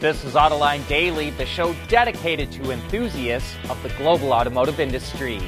This is Autoline Daily, the show dedicated to enthusiasts of the global automotive industry.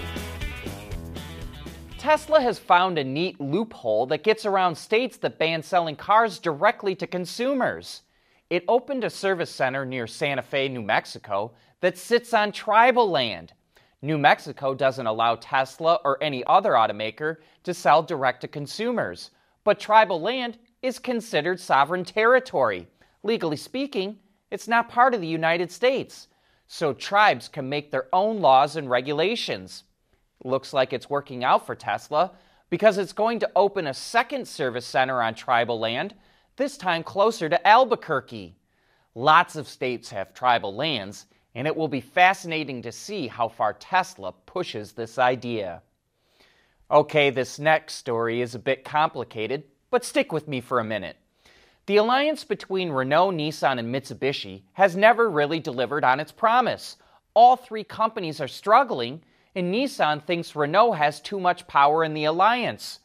Tesla has found a neat loophole that gets around states that ban selling cars directly to consumers. It opened a service center near Santa Fe, New Mexico, that sits on tribal land. New Mexico doesn't allow Tesla or any other automaker to sell direct to consumers, but tribal land is considered sovereign territory. Legally speaking, it's not part of the United States, so tribes can make their own laws and regulations. Looks like it's working out for Tesla because it's going to open a second service center on tribal land, this time closer to Albuquerque. Lots of states have tribal lands, and it will be fascinating to see how far Tesla pushes this idea. Okay, this next story is a bit complicated, but stick with me for a minute. The alliance between Renault, Nissan, and Mitsubishi has never really delivered on its promise. All three companies are struggling, and Nissan thinks Renault has too much power in the alliance.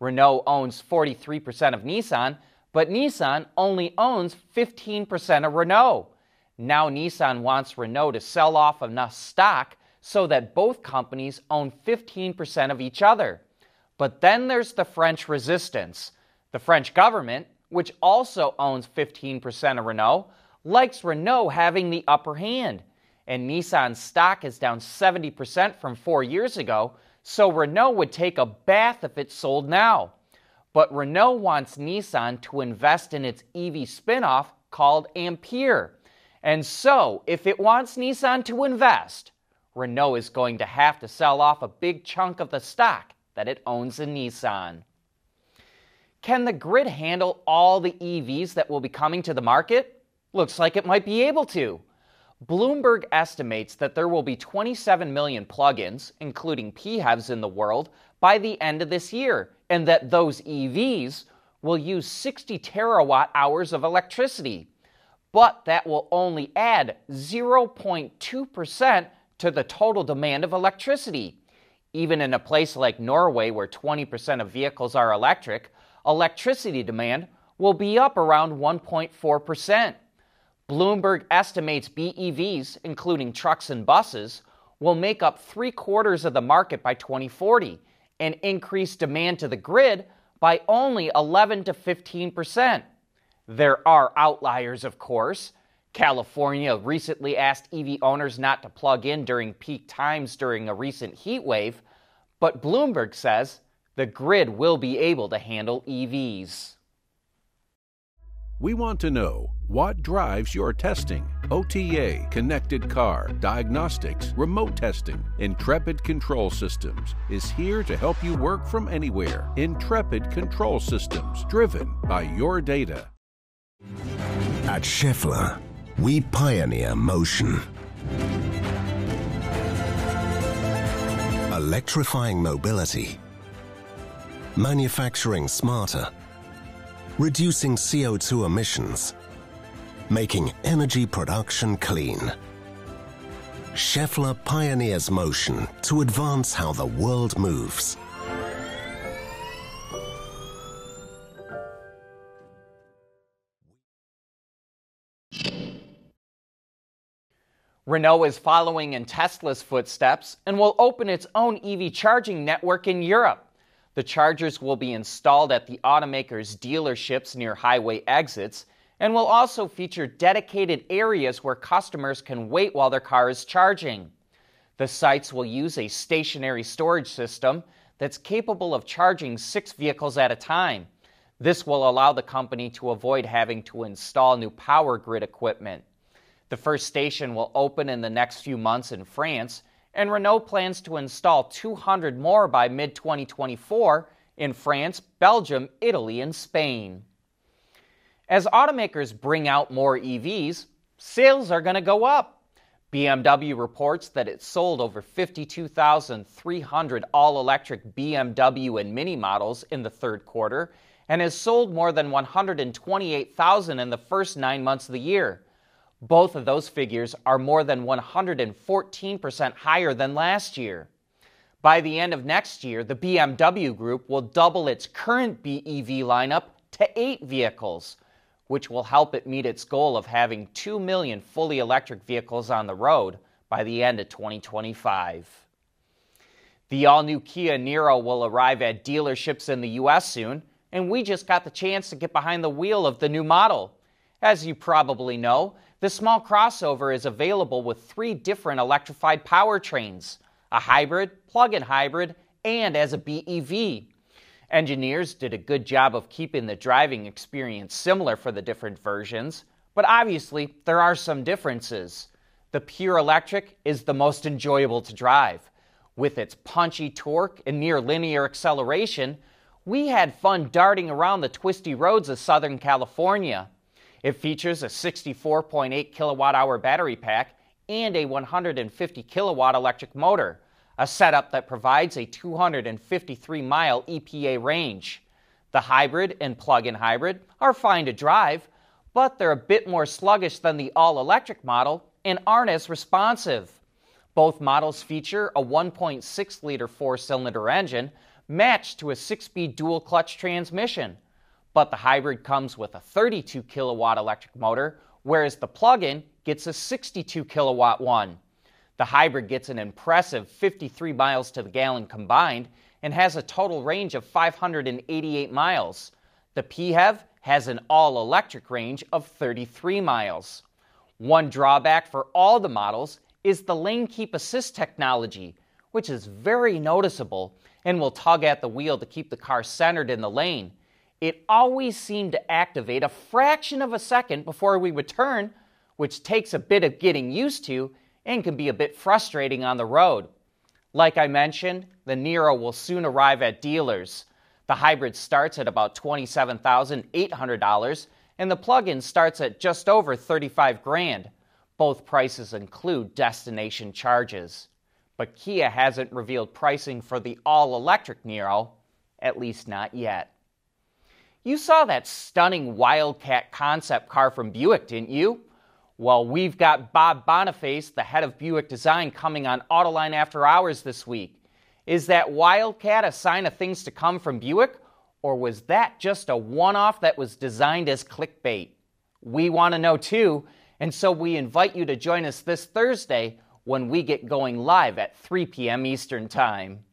Renault owns 43% of Nissan, but Nissan only owns 15% of Renault. Now Nissan wants Renault to sell off enough stock so that both companies own 15% of each other. But then there's the French resistance. The French government, which also owns 15% of Renault, likes Renault having the upper hand. And Nissan's stock is down 70% from four years ago, so Renault would take a bath if it sold now. But Renault wants Nissan to invest in its EV spinoff called Ampere. And so, if it wants Nissan to invest, Renault is going to have to sell off a big chunk of the stock that it owns in Nissan. Can the grid handle all the EVs that will be coming to the market? Looks like it might be able to. Bloomberg estimates that there will be 27 million plug ins, including PHEVs, in the world by the end of this year, and that those EVs will use 60 terawatt hours of electricity but that will only add 0.2% to the total demand of electricity. Even in a place like Norway, where 20% of vehicles are electric, electricity demand will be up around 1.4%. Bloomberg estimates BEVs, including trucks and buses, will make up three quarters of the market by 2040 and increase demand to the grid by only 11 to 15 percent. There are outliers, of course. California recently asked EV owners not to plug in during peak times during a recent heat wave, but Bloomberg says the grid will be able to handle EVs. We want to know what drives your testing. OTA, connected car, diagnostics, remote testing. Intrepid Control Systems is here to help you work from anywhere. Intrepid Control Systems, driven by your data. At Schaeffler, we pioneer motion. Electrifying mobility. Manufacturing smarter. Reducing CO2 emissions. Making energy production clean. Schaeffler pioneers motion to advance how the world moves. Renault is following in Tesla's footsteps and will open its own EV charging network in Europe. The chargers will be installed at the automaker's dealerships near highway exits and will also feature dedicated areas where customers can wait while their car is charging. The sites will use a stationary storage system that's capable of charging six vehicles at a time. This will allow the company to avoid having to install new power grid equipment. The first station will open in the next few months in France, and Renault plans to install 200 more by mid 2024 in France, Belgium, Italy, and Spain. As automakers bring out more EVs, sales are going to go up. BMW reports that it sold over 52,300 all electric BMW and Mini models in the third quarter and has sold more than 128,000 in the first nine months of the year. Both of those figures are more than 114% higher than last year. By the end of next year, the BMW Group will double its current BEV lineup to eight vehicles. which will help it meet its goal of having 2 million fully electric vehicles on the road by the end of 2025. The all new Kia Niro will arrive at dealerships in the U.S. soon, and we just got the chance to get behind the wheel of the new model. As you probably know, the small crossover is available with three different electrified powertrains a hybrid, plug in hybrid, and as a BEV. Engineers did a good job of keeping the driving experience similar for the different versions, but obviously there are some differences. The pure electric is the most enjoyable to drive. With its punchy torque and near linear acceleration, we had fun darting around the twisty roads of Southern California. It features a 64.8 kilowatt hour battery pack and a 150 kilowatt electric motor, a setup that provides a 253 mile EPA range. The hybrid and plug in hybrid are fine to drive, but they're a bit more sluggish than the all electric model and aren't as responsive. Both models feature a 1.6 liter four cylinder engine matched to a six speed dual clutch transmission. But the hybrid comes with a 32 kilowatt electric motor, whereas the plug in gets a 62 kilowatt one. The hybrid gets an impressive 53 miles to the gallon combined and has a total range of 588 miles. The PHEV has an all electric range of 33 miles. One drawback for all the models is the lane keep assist technology, which is very noticeable and will tug at the wheel to keep the car centered in the lane. It always seemed to activate a fraction of a second before we would turn, which takes a bit of getting used to and can be a bit frustrating on the road. Like I mentioned, the Niro will soon arrive at dealers. The hybrid starts at about $27,800 and the plug-in starts at just over 35 grand. Both prices include destination charges. But Kia hasn't revealed pricing for the all-electric Niro, at least not yet. You saw that stunning Wildcat concept car from Buick, didn't you? Well, we've got Bob Boniface, the head of Buick Design, coming on Autoline After Hours this week. Is that Wildcat a sign of things to come from Buick, or was that just a one off that was designed as clickbait? We want to know too, and so we invite you to join us this Thursday when we get going live at 3 p.m. Eastern Time.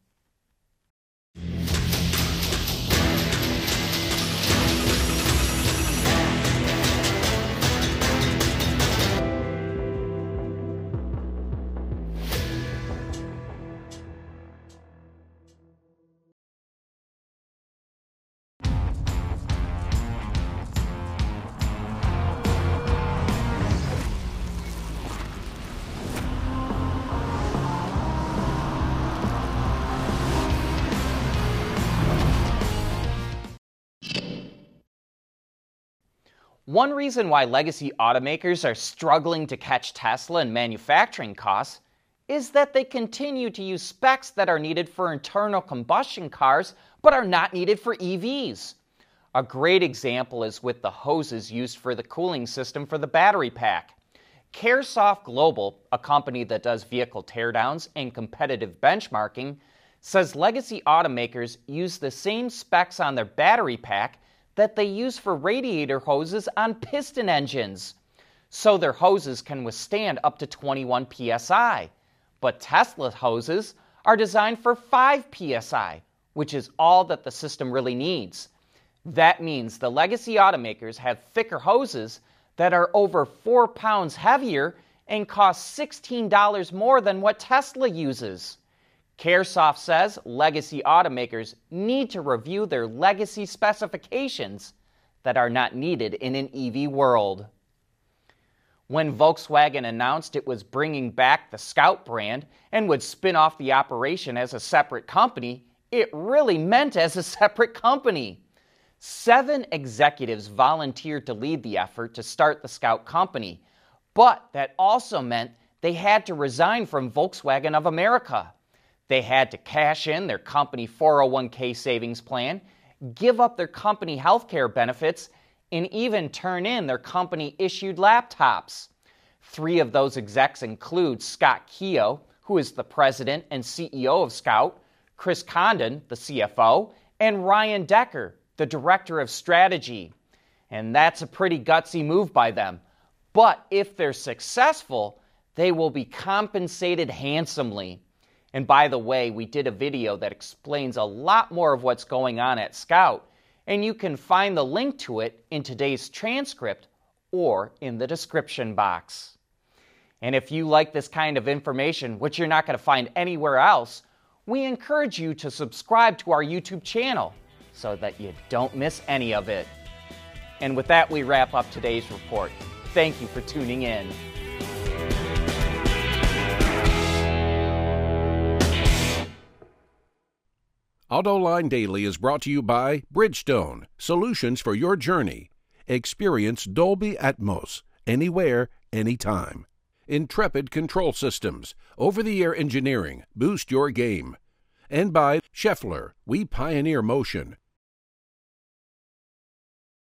One reason why legacy automakers are struggling to catch Tesla in manufacturing costs is that they continue to use specs that are needed for internal combustion cars but are not needed for EVs. A great example is with the hoses used for the cooling system for the battery pack. Caresoft Global, a company that does vehicle teardowns and competitive benchmarking, says legacy automakers use the same specs on their battery pack that they use for radiator hoses on piston engines. So their hoses can withstand up to 21 psi. But Tesla hoses are designed for 5 psi, which is all that the system really needs. That means the legacy automakers have thicker hoses that are over 4 pounds heavier and cost $16 more than what Tesla uses. Caresoft says legacy automakers need to review their legacy specifications that are not needed in an EV world. When Volkswagen announced it was bringing back the Scout brand and would spin off the operation as a separate company, it really meant as a separate company. Seven executives volunteered to lead the effort to start the Scout company, but that also meant they had to resign from Volkswagen of America. They had to cash in their company 401k savings plan, give up their company health care benefits, and even turn in their company issued laptops. Three of those execs include Scott Keogh, who is the president and CEO of Scout, Chris Condon, the CFO, and Ryan Decker, the director of strategy. And that's a pretty gutsy move by them. But if they're successful, they will be compensated handsomely. And by the way, we did a video that explains a lot more of what's going on at Scout, and you can find the link to it in today's transcript or in the description box. And if you like this kind of information, which you're not going to find anywhere else, we encourage you to subscribe to our YouTube channel so that you don't miss any of it. And with that, we wrap up today's report. Thank you for tuning in. AutoLine Daily is brought to you by Bridgestone, solutions for your journey. Experience Dolby Atmos, anywhere, anytime. Intrepid Control Systems, over the air engineering, boost your game. And by Schaeffler, we pioneer motion.